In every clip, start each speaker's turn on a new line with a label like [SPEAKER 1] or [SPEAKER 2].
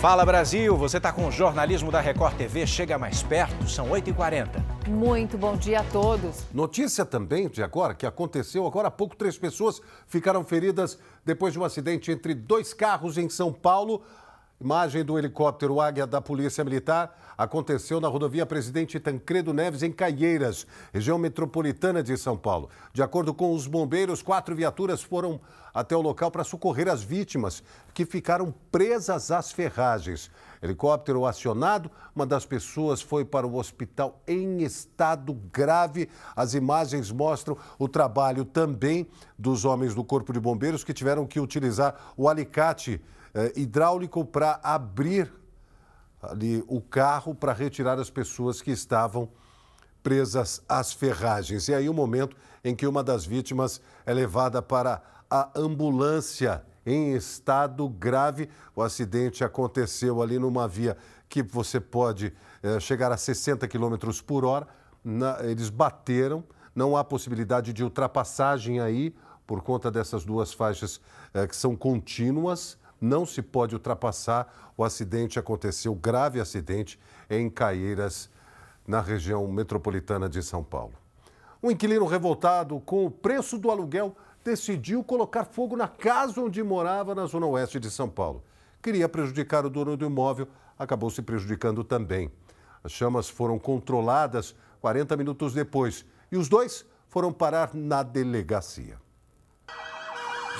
[SPEAKER 1] Fala Brasil, você está com o jornalismo da Record TV, chega mais perto, são 8h40.
[SPEAKER 2] Muito bom dia a todos.
[SPEAKER 3] Notícia também de agora, que aconteceu agora há pouco, três pessoas ficaram feridas depois de um acidente entre dois carros em São Paulo. Imagem do helicóptero Águia da Polícia Militar aconteceu na rodovia Presidente Tancredo Neves, em Caieiras, região metropolitana de São Paulo. De acordo com os bombeiros, quatro viaturas foram até o local para socorrer as vítimas, que ficaram presas às ferragens. Helicóptero acionado, uma das pessoas foi para o hospital em estado grave. As imagens mostram o trabalho também dos homens do Corpo de Bombeiros que tiveram que utilizar o alicate eh, hidráulico para abrir ali o carro para retirar as pessoas que estavam presas às ferragens. E aí o momento em que uma das vítimas é levada para a ambulância em estado grave. O acidente aconteceu ali numa via que você pode eh, chegar a 60 km por hora. Na, eles bateram, não há possibilidade de ultrapassagem aí por conta dessas duas faixas eh, que são contínuas não se pode ultrapassar. O acidente aconteceu, grave acidente, em Caieiras, na região metropolitana de São Paulo. Um inquilino revoltado com o preço do aluguel decidiu colocar fogo na casa onde morava na zona oeste de São Paulo. Queria prejudicar o dono do imóvel, acabou se prejudicando também. As chamas foram controladas 40 minutos depois e os dois foram parar na delegacia.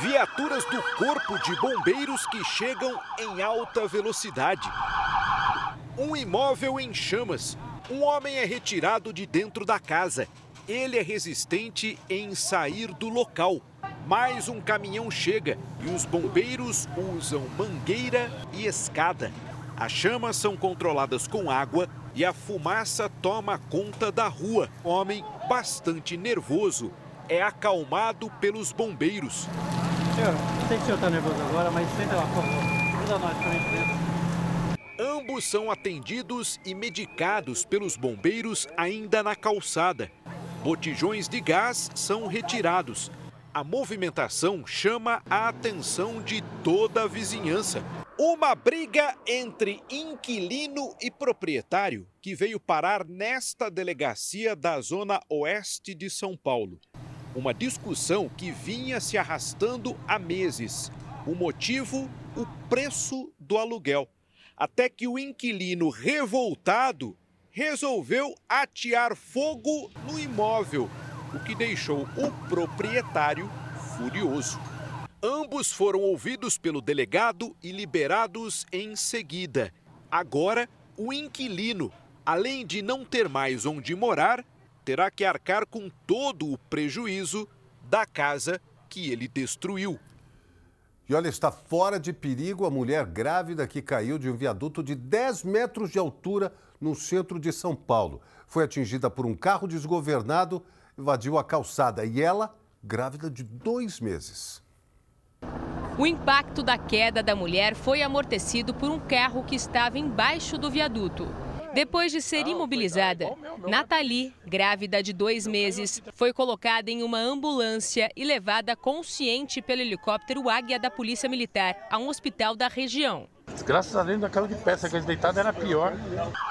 [SPEAKER 4] Viaturas do Corpo de Bombeiros que chegam em alta velocidade. Um imóvel em chamas. Um homem é retirado de dentro da casa. Ele é resistente em sair do local. Mais um caminhão chega e os bombeiros usam mangueira e escada. As chamas são controladas com água e a fumaça toma conta da rua. Homem bastante nervoso é acalmado pelos bombeiros.
[SPEAKER 5] Senhor, sei que o senhor está nervoso agora, mas senta lá, por favor. Ajuda nós para a
[SPEAKER 4] Ambos são atendidos e medicados pelos bombeiros ainda na calçada. Botijões de gás são retirados. A movimentação chama a atenção de toda a vizinhança. Uma briga entre inquilino e proprietário que veio parar nesta delegacia da zona oeste de São Paulo. Uma discussão que vinha se arrastando há meses. O motivo, o preço do aluguel. Até que o inquilino revoltado resolveu atear fogo no imóvel, o que deixou o proprietário furioso. Ambos foram ouvidos pelo delegado e liberados em seguida. Agora, o inquilino, além de não ter mais onde morar, terá que arcar com todo o prejuízo da casa que ele destruiu.
[SPEAKER 3] E olha, está fora de perigo a mulher grávida que caiu de um viaduto de 10 metros de altura no centro de São Paulo. Foi atingida por um carro desgovernado, invadiu a calçada e ela, grávida de dois meses.
[SPEAKER 6] O impacto da queda da mulher foi amortecido por um carro que estava embaixo do viaduto. Depois de ser imobilizada, Nathalie, grávida de dois meses, foi colocada em uma ambulância e levada consciente pelo helicóptero Águia da Polícia Militar a um hospital da região.
[SPEAKER 7] Graças a Deus, aquela de peça, aquela deitada era pior.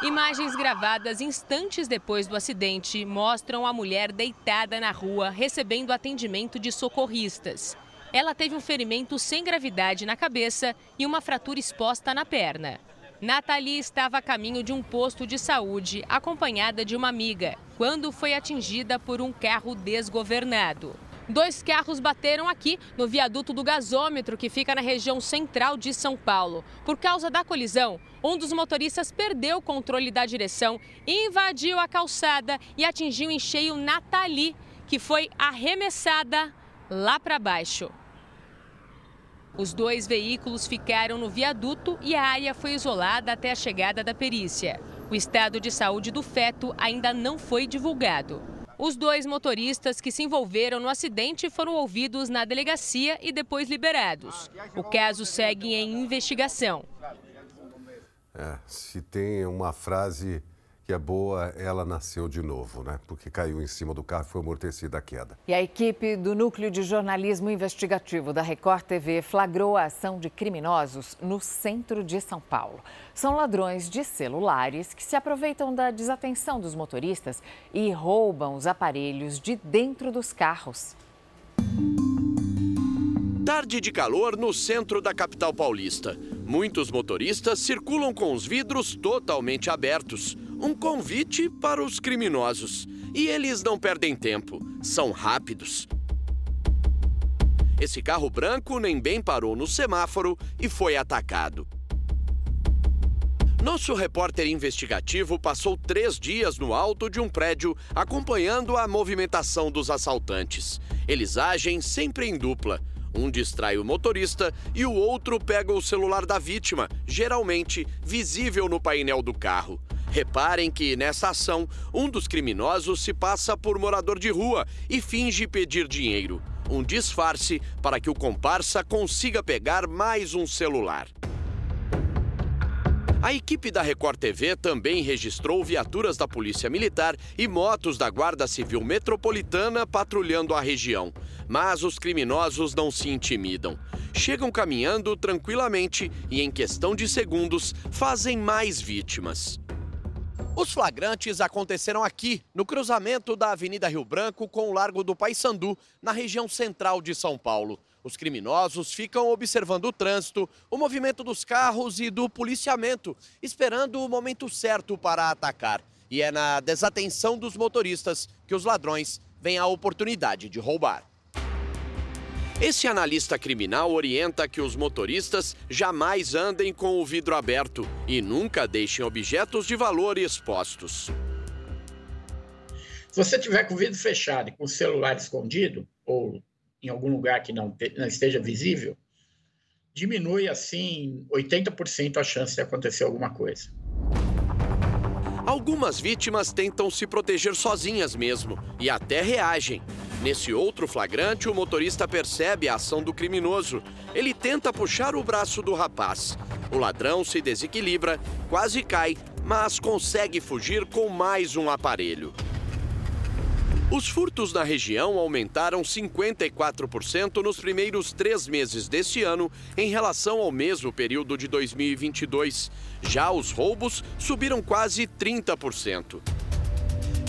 [SPEAKER 6] Imagens gravadas instantes depois do acidente mostram a mulher deitada na rua recebendo atendimento de socorristas. Ela teve um ferimento sem gravidade na cabeça e uma fratura exposta na perna. Nathalie estava a caminho de um posto de saúde, acompanhada de uma amiga, quando foi atingida por um carro desgovernado. Dois carros bateram aqui no viaduto do gasômetro, que fica na região central de São Paulo. Por causa da colisão, um dos motoristas perdeu o controle da direção, invadiu a calçada e atingiu em cheio Nathalie, que foi arremessada lá para baixo. Os dois veículos ficaram no viaduto e a área foi isolada até a chegada da perícia. O estado de saúde do feto ainda não foi divulgado. Os dois motoristas que se envolveram no acidente foram ouvidos na delegacia e depois liberados. O caso segue em investigação.
[SPEAKER 3] É, se tem uma frase que é boa, ela nasceu de novo, né? Porque caiu em cima do carro e foi amortecida a queda.
[SPEAKER 2] E a equipe do Núcleo de Jornalismo Investigativo da Record TV flagrou a ação de criminosos no centro de São Paulo. São ladrões de celulares que se aproveitam da desatenção dos motoristas e roubam os aparelhos de dentro dos carros.
[SPEAKER 8] Tarde de calor no centro da capital paulista. Muitos motoristas circulam com os vidros totalmente abertos um convite para os criminosos. E eles não perdem tempo, são rápidos. Esse carro branco nem bem parou no semáforo e foi atacado. Nosso repórter investigativo passou três dias no alto de um prédio acompanhando a movimentação dos assaltantes. Eles agem sempre em dupla. Um distrai o motorista e o outro pega o celular da vítima, geralmente visível no painel do carro. Reparem que, nessa ação, um dos criminosos se passa por morador de rua e finge pedir dinheiro. Um disfarce para que o comparsa consiga pegar mais um celular. A equipe da Record TV também registrou viaturas da Polícia Militar e motos da Guarda Civil Metropolitana patrulhando a região. Mas os criminosos não se intimidam. Chegam caminhando tranquilamente e, em questão de segundos, fazem mais vítimas. Os flagrantes aconteceram aqui, no cruzamento da Avenida Rio Branco com o Largo do Paissandu, na região central de São Paulo. Os criminosos ficam observando o trânsito, o movimento dos carros e do policiamento, esperando o momento certo para atacar. E é na desatenção dos motoristas que os ladrões vêm a oportunidade de roubar. Esse analista criminal orienta que os motoristas jamais andem com o vidro aberto e nunca deixem objetos de valor expostos.
[SPEAKER 9] Se você tiver com o vidro fechado e com o celular escondido, ou em algum lugar que não, te, não esteja visível, diminui assim 80% a chance de acontecer alguma coisa.
[SPEAKER 8] Algumas vítimas tentam se proteger sozinhas mesmo e até reagem. Nesse outro flagrante, o motorista percebe a ação do criminoso. Ele tenta puxar o braço do rapaz. O ladrão se desequilibra, quase cai, mas consegue fugir com mais um aparelho. Os furtos na região aumentaram 54% nos primeiros três meses deste ano em relação ao mesmo período de 2022. Já os roubos subiram quase 30%.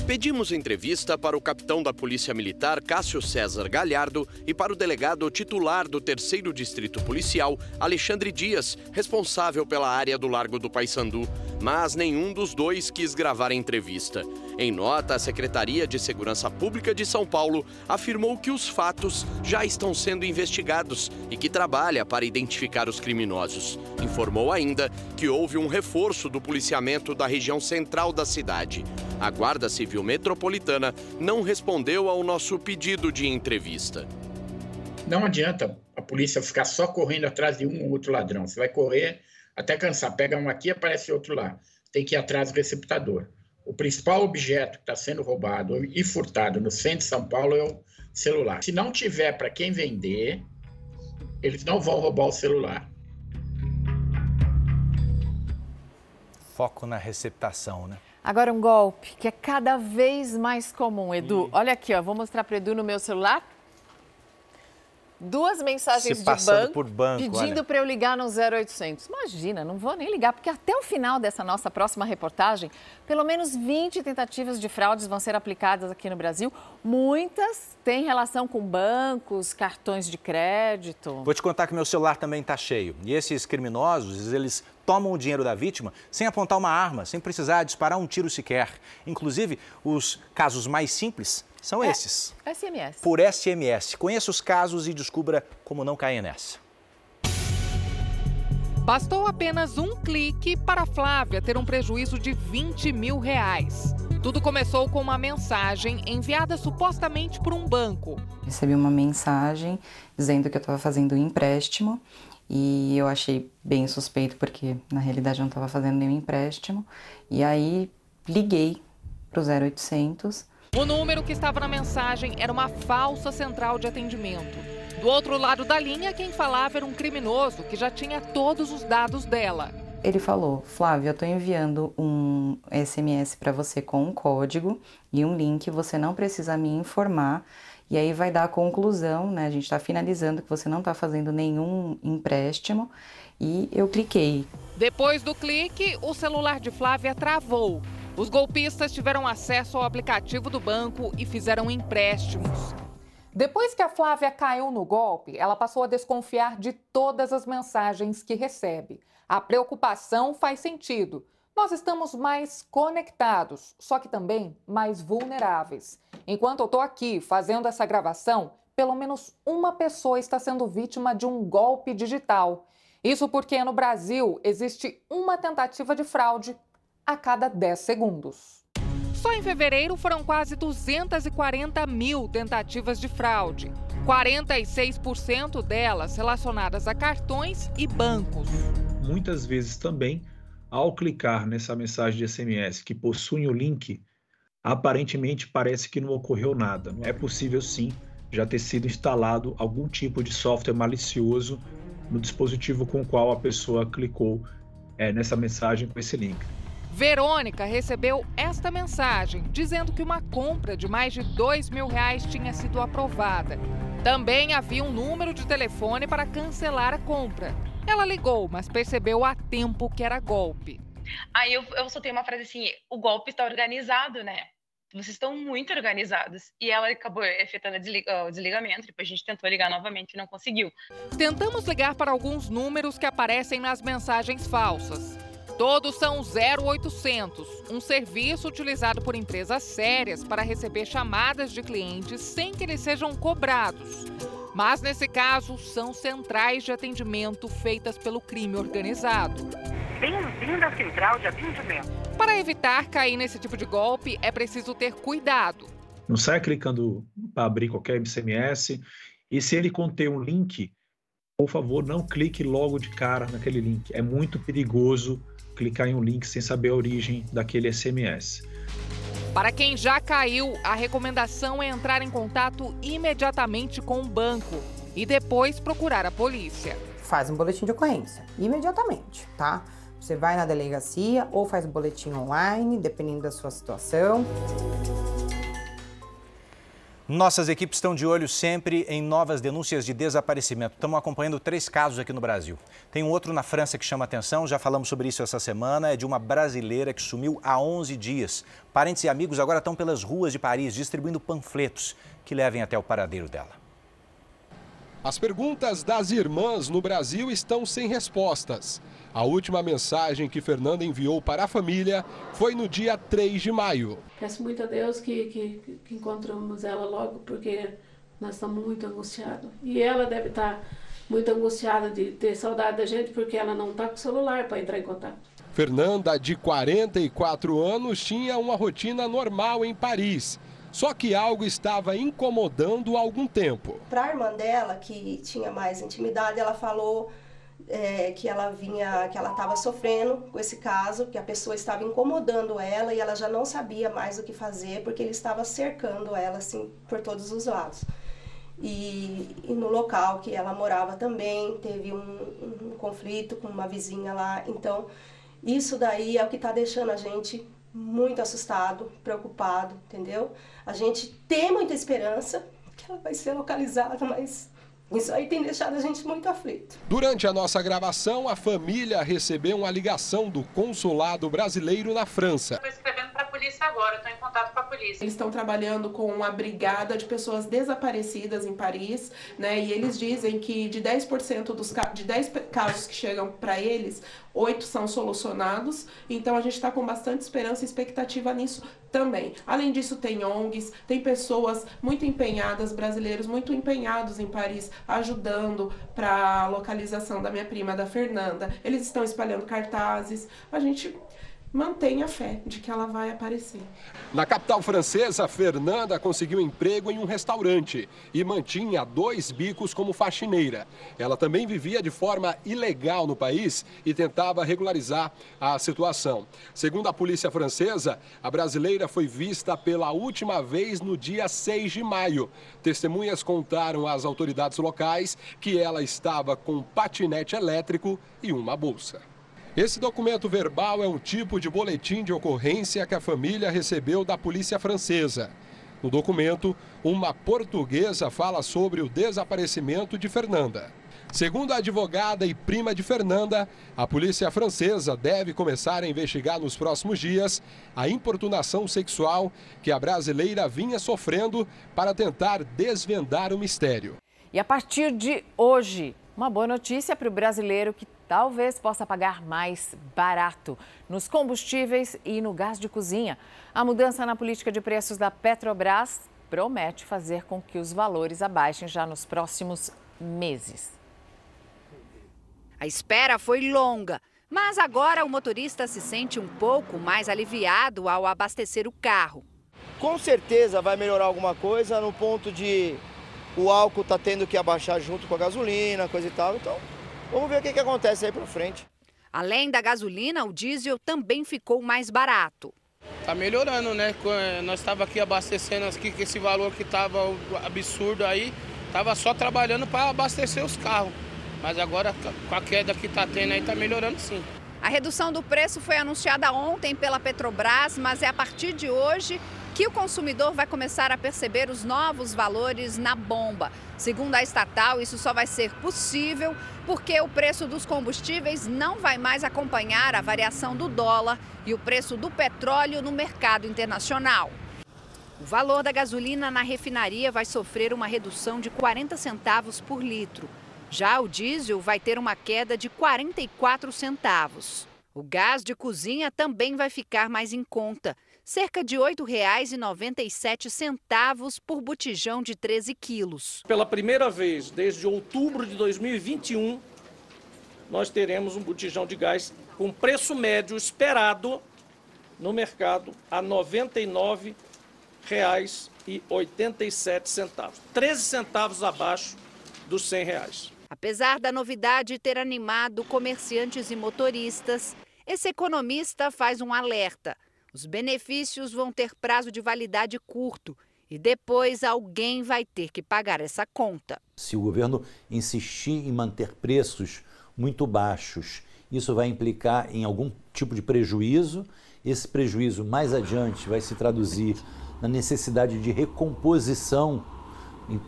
[SPEAKER 8] Pedimos entrevista para o capitão da Polícia Militar, Cássio César Galhardo, e para o delegado titular do Terceiro Distrito Policial, Alexandre Dias, responsável pela área do Largo do Paissandu, mas nenhum dos dois quis gravar a entrevista. Em nota, a Secretaria de Segurança Pública de São Paulo afirmou que os fatos já estão sendo investigados e que trabalha para identificar os criminosos. Informou ainda que houve um reforço do policiamento da região central da cidade. A Guarda Civil Metropolitana não respondeu ao nosso pedido de entrevista.
[SPEAKER 9] Não adianta a polícia ficar só correndo atrás de um ou outro ladrão. Você vai correr até cansar. Pega um aqui, aparece outro lá. Tem que ir atrás do receptador o principal objeto que está sendo roubado e furtado no centro de São Paulo é o celular. Se não tiver para quem vender, eles não vão roubar o celular.
[SPEAKER 1] Foco na receptação, né?
[SPEAKER 2] Agora um golpe que é cada vez mais comum, Edu. Olha aqui, ó, vou mostrar para Edu no meu celular duas mensagens de banco,
[SPEAKER 1] banco
[SPEAKER 2] pedindo para eu ligar no 0800. Imagina, não vou nem ligar, porque até o final dessa nossa próxima reportagem, pelo menos 20 tentativas de fraudes vão ser aplicadas aqui no Brasil. Muitas têm relação com bancos, cartões de crédito.
[SPEAKER 1] Vou te contar que meu celular também está cheio. E esses criminosos, eles tomam o dinheiro da vítima sem apontar uma arma, sem precisar disparar um tiro sequer. Inclusive, os casos mais simples são é, esses.
[SPEAKER 2] SMS.
[SPEAKER 1] Por SMS. Conheça os casos e descubra como não cair nessa.
[SPEAKER 10] Bastou apenas um clique para Flávia ter um prejuízo de 20 mil reais. Tudo começou com uma mensagem enviada supostamente por um banco.
[SPEAKER 11] Recebi uma mensagem dizendo que eu estava fazendo um empréstimo e eu achei bem suspeito porque na realidade eu não estava fazendo nenhum empréstimo. E aí liguei para o 0800
[SPEAKER 10] o número que estava na mensagem era uma falsa central de atendimento. Do outro lado da linha, quem falava era um criminoso que já tinha todos os dados dela.
[SPEAKER 11] Ele falou: Flávia, eu estou enviando um SMS para você com um código e um link, você não precisa me informar. E aí vai dar a conclusão, né? A gente está finalizando que você não está fazendo nenhum empréstimo e eu cliquei.
[SPEAKER 10] Depois do clique, o celular de Flávia travou. Os golpistas tiveram acesso ao aplicativo do banco e fizeram empréstimos. Depois que a Flávia caiu no golpe, ela passou a desconfiar de todas as mensagens que recebe. A preocupação faz sentido. Nós estamos mais conectados, só que também mais vulneráveis. Enquanto eu estou aqui fazendo essa gravação, pelo menos uma pessoa está sendo vítima de um golpe digital. Isso porque no Brasil existe uma tentativa de fraude a cada 10 segundos. Só em fevereiro foram quase 240 mil tentativas de fraude, 46% delas relacionadas a cartões e bancos.
[SPEAKER 12] Muitas vezes também, ao clicar nessa mensagem de SMS que possui o link, aparentemente parece que não ocorreu nada. É possível sim já ter sido instalado algum tipo de software malicioso no dispositivo com o qual a pessoa clicou é, nessa mensagem com esse link.
[SPEAKER 10] Verônica recebeu esta mensagem dizendo que uma compra de mais de dois mil reais tinha sido aprovada. Também havia um número de telefone para cancelar a compra. Ela ligou, mas percebeu a tempo que era golpe.
[SPEAKER 13] Aí eu, eu soltei uma frase assim: o golpe está organizado, né? Vocês estão muito organizados. E ela acabou efetuando o desligamento. Depois a gente tentou ligar novamente e não conseguiu.
[SPEAKER 10] Tentamos ligar para alguns números que aparecem nas mensagens falsas. Todos são 0800, um serviço utilizado por empresas sérias para receber chamadas de clientes sem que eles sejam cobrados. Mas nesse caso, são centrais de atendimento feitas pelo crime organizado.
[SPEAKER 14] Bem-vindo à central de atendimento.
[SPEAKER 10] Para evitar cair nesse tipo de golpe, é preciso ter cuidado.
[SPEAKER 12] Não saia clicando para abrir qualquer SMS. E se ele conter um link, por favor, não clique logo de cara naquele link. É muito perigoso clicar em um link sem saber a origem daquele SMS.
[SPEAKER 10] Para quem já caiu, a recomendação é entrar em contato imediatamente com o banco e depois procurar a polícia.
[SPEAKER 15] Faz um boletim de ocorrência imediatamente, tá? Você vai na delegacia ou faz o boletim online, dependendo da sua situação.
[SPEAKER 1] Nossas equipes estão de olho sempre em novas denúncias de desaparecimento. Estamos acompanhando três casos aqui no Brasil. Tem um outro na França que chama atenção, já falamos sobre isso essa semana, é de uma brasileira que sumiu há 11 dias. Parentes e amigos agora estão pelas ruas de Paris distribuindo panfletos que levem até o paradeiro dela.
[SPEAKER 16] As perguntas das irmãs no Brasil estão sem respostas. A última mensagem que Fernanda enviou para a família foi no dia 3 de maio.
[SPEAKER 17] Peço muito a Deus que, que, que encontramos ela logo, porque nós estamos muito angustiados. E ela deve estar muito angustiada de ter saudade da gente, porque ela não está com o celular para entrar em contato.
[SPEAKER 16] Fernanda, de 44 anos, tinha uma rotina normal em Paris. Só que algo estava incomodando há algum tempo.
[SPEAKER 18] Para a irmã dela, que tinha mais intimidade, ela falou é, que ela vinha, que ela estava sofrendo com esse caso, que a pessoa estava incomodando ela e ela já não sabia mais o que fazer porque ele estava cercando ela assim por todos os lados. E, e no local que ela morava também teve um, um conflito com uma vizinha lá. Então isso daí é o que está deixando a gente muito assustado, preocupado, entendeu? A gente tem muita esperança que ela vai ser localizada, mas isso aí tem deixado a gente muito aflito.
[SPEAKER 16] Durante a nossa gravação, a família recebeu uma ligação do consulado brasileiro na França.
[SPEAKER 14] Estou escrevendo agora, estou em contato com a polícia.
[SPEAKER 17] Eles estão trabalhando com uma brigada de pessoas desaparecidas em Paris, né? E eles dizem que de 10% dos de 10 casos que chegam para eles, oito são solucionados. Então a gente está com bastante esperança e expectativa nisso também. Além disso, tem ONGs, tem pessoas muito empenhadas, brasileiros muito empenhados em Paris, ajudando para a localização da minha prima, da Fernanda. Eles estão espalhando cartazes. A gente mantenha a fé de que ela vai aparecer.
[SPEAKER 16] Na capital francesa, Fernanda conseguiu emprego em um restaurante e mantinha dois bicos como faxineira. Ela também vivia de forma ilegal no país e tentava regularizar a situação. Segundo a polícia francesa, a brasileira foi vista pela última vez no dia 6 de maio. Testemunhas contaram às autoridades locais que ela estava com um patinete elétrico e uma bolsa. Esse documento verbal é um tipo de boletim de ocorrência que a família recebeu da polícia francesa. No documento, uma portuguesa fala sobre o desaparecimento de Fernanda. Segundo a advogada e prima de Fernanda, a polícia francesa deve começar a investigar nos próximos dias a importunação sexual que a brasileira vinha sofrendo para tentar desvendar o mistério.
[SPEAKER 2] E a partir de hoje, uma boa notícia para o brasileiro que talvez possa pagar mais barato nos combustíveis e no gás de cozinha. A mudança na política de preços da Petrobras promete fazer com que os valores abaixem já nos próximos meses.
[SPEAKER 19] A espera foi longa, mas agora o motorista se sente um pouco mais aliviado ao abastecer o carro.
[SPEAKER 20] Com certeza vai melhorar alguma coisa no ponto de o álcool tá tendo que abaixar junto com a gasolina, coisa e tal. Então, vamos ver o que, que acontece aí para frente.
[SPEAKER 19] Além da gasolina, o diesel também ficou mais barato.
[SPEAKER 21] Tá melhorando, né? Nós estava aqui abastecendo aqui com esse valor que estava absurdo aí, tava só trabalhando para abastecer os carros. Mas agora, com a queda que está tendo aí, está melhorando sim.
[SPEAKER 19] A redução do preço foi anunciada ontem pela Petrobras, mas é a partir de hoje que o consumidor vai começar a perceber os novos valores na bomba. Segundo a estatal, isso só vai ser possível porque o preço dos combustíveis não vai mais acompanhar a variação do dólar e o preço do petróleo no mercado internacional. O valor da gasolina na refinaria vai sofrer uma redução de 40 centavos por litro. Já o diesel vai ter uma queda de 44 centavos. O gás de cozinha também vai ficar mais em conta, cerca de R$ 8,97 por botijão de 13 quilos.
[SPEAKER 22] Pela primeira vez desde outubro de 2021, nós teremos um botijão de gás com preço médio esperado no mercado a R$ 99,87, 13 centavos abaixo dos 100 reais.
[SPEAKER 19] Apesar da novidade ter animado comerciantes e motoristas, esse economista faz um alerta. Os benefícios vão ter prazo de validade curto e depois alguém vai ter que pagar essa conta.
[SPEAKER 23] Se o governo insistir em manter preços muito baixos, isso vai implicar em algum tipo de prejuízo. Esse prejuízo mais adiante vai se traduzir na necessidade de recomposição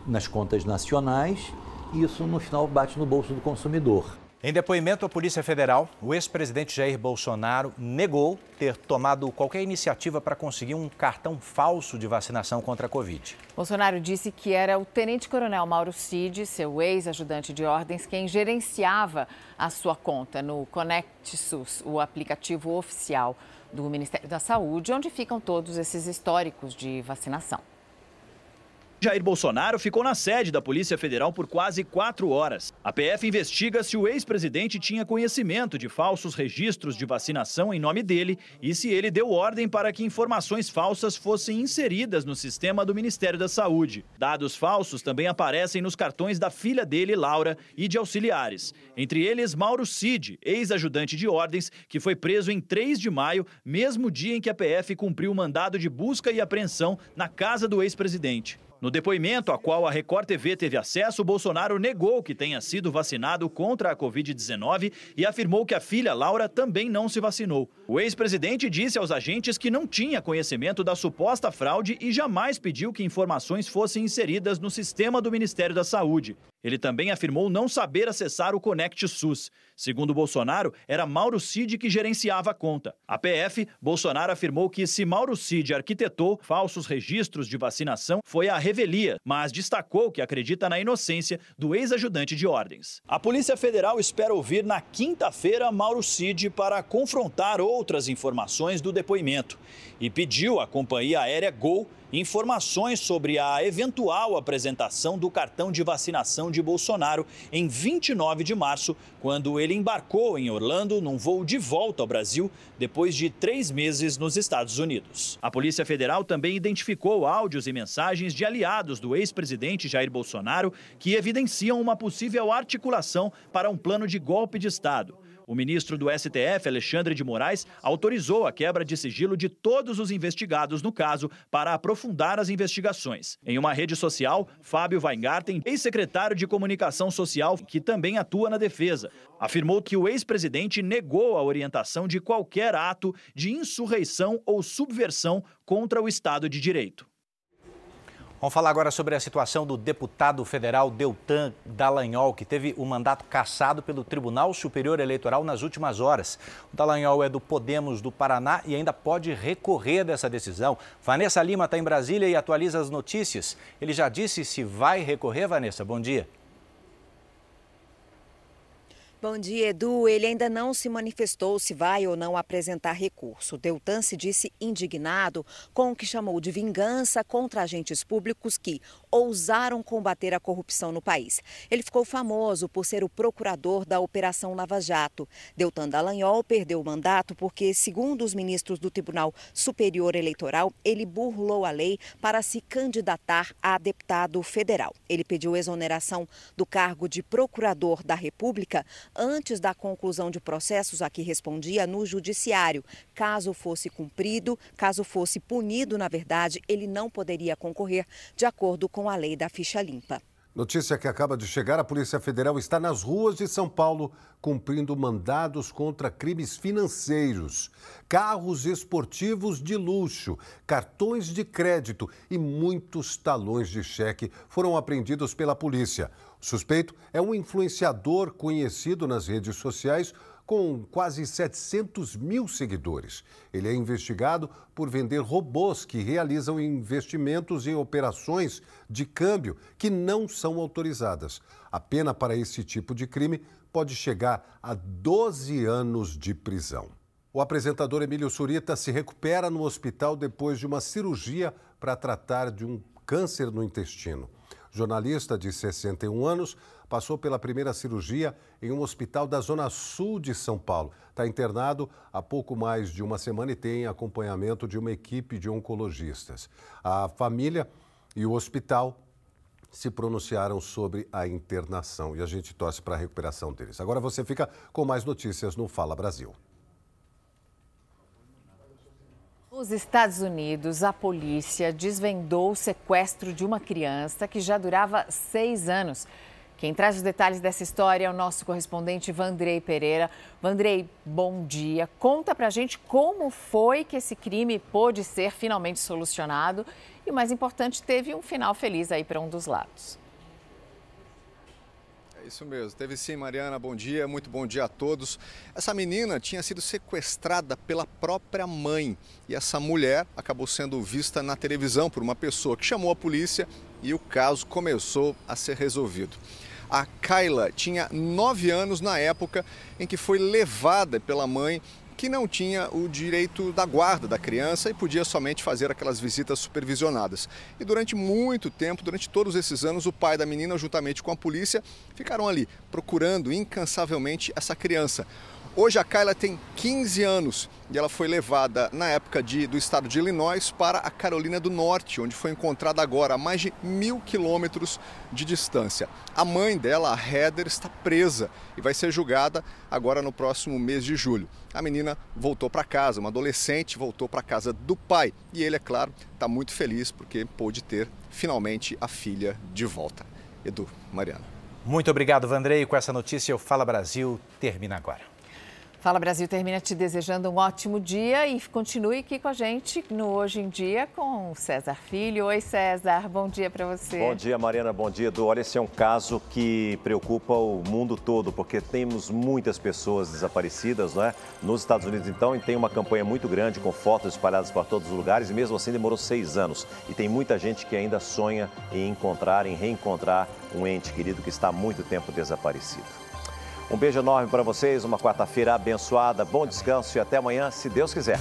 [SPEAKER 23] nas contas nacionais e isso no final bate no bolso do consumidor.
[SPEAKER 1] Em depoimento à Polícia Federal, o ex-presidente Jair Bolsonaro negou ter tomado qualquer iniciativa para conseguir um cartão falso de vacinação contra a Covid.
[SPEAKER 2] Bolsonaro disse que era o tenente-coronel Mauro Cid, seu ex-ajudante de ordens, quem gerenciava a sua conta no Conect SUS, o aplicativo oficial do Ministério da Saúde, onde ficam todos esses históricos de vacinação.
[SPEAKER 24] Jair Bolsonaro ficou na sede da Polícia Federal por quase quatro horas. A PF investiga se o ex-presidente tinha conhecimento de falsos registros de vacinação em nome dele e se ele deu ordem para que informações falsas fossem inseridas no sistema do Ministério da Saúde. Dados falsos também aparecem nos cartões da filha dele, Laura, e de auxiliares. Entre eles, Mauro Cid, ex-ajudante de ordens, que foi preso em 3 de maio, mesmo dia em que a PF cumpriu o mandado de busca e apreensão na casa do ex-presidente. No depoimento a qual a Record TV teve acesso, Bolsonaro negou que tenha sido vacinado contra a Covid-19 e afirmou que a filha Laura também não se vacinou. O ex-presidente disse aos agentes que não tinha conhecimento da suposta fraude e jamais pediu que informações fossem inseridas no sistema do Ministério da Saúde. Ele também afirmou não saber acessar o Conect SUS. Segundo Bolsonaro, era Mauro Cid que gerenciava a conta. A PF, Bolsonaro afirmou que se Mauro Cid arquitetou falsos registros de vacinação, foi a revelia, mas destacou que acredita na inocência do ex-ajudante de ordens. A Polícia Federal espera ouvir na quinta-feira Mauro Cid para confrontar outras informações do depoimento e pediu à companhia aérea Gol informações sobre a eventual apresentação do cartão de vacinação de Bolsonaro em 29 de março, quando ele embarcou em Orlando num voo de volta ao Brasil depois de três meses nos Estados Unidos. A Polícia Federal também identificou áudios e mensagens de aliados do ex-presidente Jair Bolsonaro que evidenciam uma possível articulação para um plano de golpe de Estado. O ministro do STF, Alexandre de Moraes, autorizou a quebra de sigilo de todos os investigados no caso para aprofundar as investigações. Em uma rede social, Fábio Weingarten, ex-secretário de Comunicação Social, que também atua na defesa, afirmou que o ex-presidente negou a orientação de qualquer ato de insurreição ou subversão contra o Estado de Direito.
[SPEAKER 1] Vamos falar agora sobre a situação do deputado federal Deltan Dallagnol, que teve o mandato cassado pelo Tribunal Superior Eleitoral nas últimas horas. O Dallagnol é do Podemos do Paraná e ainda pode recorrer dessa decisão. Vanessa Lima está em Brasília e atualiza as notícias. Ele já disse se vai recorrer, Vanessa. Bom dia.
[SPEAKER 25] Bom dia, Edu. Ele ainda não se manifestou se vai ou não apresentar recurso. Deltan se disse indignado com o que chamou de vingança contra agentes públicos que ousaram combater a corrupção no país. Ele ficou famoso por ser o procurador da Operação Lava Jato. Deltan Dallagnol perdeu o mandato porque, segundo os ministros do Tribunal Superior Eleitoral, ele burlou a lei para se candidatar a deputado federal. Ele pediu exoneração do cargo de procurador da República antes da conclusão de processos a que respondia no judiciário. Caso fosse cumprido, caso fosse punido, na verdade, ele não poderia concorrer de acordo com a lei da ficha limpa.
[SPEAKER 3] Notícia que acaba de chegar: a Polícia Federal está nas ruas de São Paulo cumprindo mandados contra crimes financeiros. Carros esportivos de luxo, cartões de crédito e muitos talões de cheque foram apreendidos pela polícia. O suspeito é um influenciador conhecido nas redes sociais com quase 700 mil seguidores. Ele é investigado por vender robôs que realizam investimentos em operações de câmbio que não são autorizadas. A pena para esse tipo de crime pode chegar a 12 anos de prisão. O apresentador Emílio Surita se recupera no hospital depois de uma cirurgia para tratar de um câncer no intestino. Jornalista de 61 anos, passou pela primeira cirurgia em um hospital da Zona Sul de São Paulo. Está internado há pouco mais de uma semana e tem acompanhamento de uma equipe de oncologistas. A família e o hospital se pronunciaram sobre a internação e a gente torce para a recuperação deles. Agora você fica com mais notícias no Fala Brasil.
[SPEAKER 2] Nos Estados Unidos, a polícia desvendou o sequestro de uma criança que já durava seis anos. Quem traz os detalhes dessa história é o nosso correspondente Vandrei Pereira. Vandrei, bom dia. Conta pra gente como foi que esse crime pôde ser finalmente solucionado e, o mais importante, teve um final feliz aí para um dos lados.
[SPEAKER 26] É isso mesmo. Teve sim, Mariana. Bom dia, muito bom dia a todos. Essa menina tinha sido sequestrada pela própria mãe e essa mulher acabou sendo vista na televisão por uma pessoa que chamou a polícia e o caso começou a ser resolvido. A Kyla tinha nove anos na época em que foi levada pela mãe que não tinha o direito da guarda da criança e podia somente fazer aquelas visitas supervisionadas. E durante muito tempo, durante todos esses anos, o pai da menina, juntamente com a polícia, ficaram ali procurando incansavelmente essa criança. Hoje a Kyla tem 15 anos e ela foi levada na época de, do estado de Illinois para a Carolina do Norte, onde foi encontrada agora a mais de mil quilômetros de distância. A mãe dela, a Heather, está presa e vai ser julgada agora no próximo mês de julho. A menina voltou para casa, uma adolescente voltou para casa do pai e ele, é claro, está muito feliz porque pôde ter finalmente a filha de volta. Edu, Mariana.
[SPEAKER 1] Muito obrigado, Vandrei. Com essa notícia, o Fala Brasil termina agora.
[SPEAKER 2] Fala Brasil termina te desejando um ótimo dia e continue aqui com a gente no Hoje em Dia com o César Filho. Oi, César, bom dia para você.
[SPEAKER 27] Bom dia, Mariana, bom dia, Edu. Olha, esse é um caso que preocupa o mundo todo, porque temos muitas pessoas desaparecidas, não é? Nos Estados Unidos, então, e tem uma campanha muito grande com fotos espalhadas para todos os lugares, e mesmo assim demorou seis anos. E tem muita gente que ainda sonha em encontrar, em reencontrar um ente querido que está há muito tempo desaparecido. Um beijo enorme para vocês, uma quarta-feira abençoada, bom descanso e até amanhã, se Deus quiser.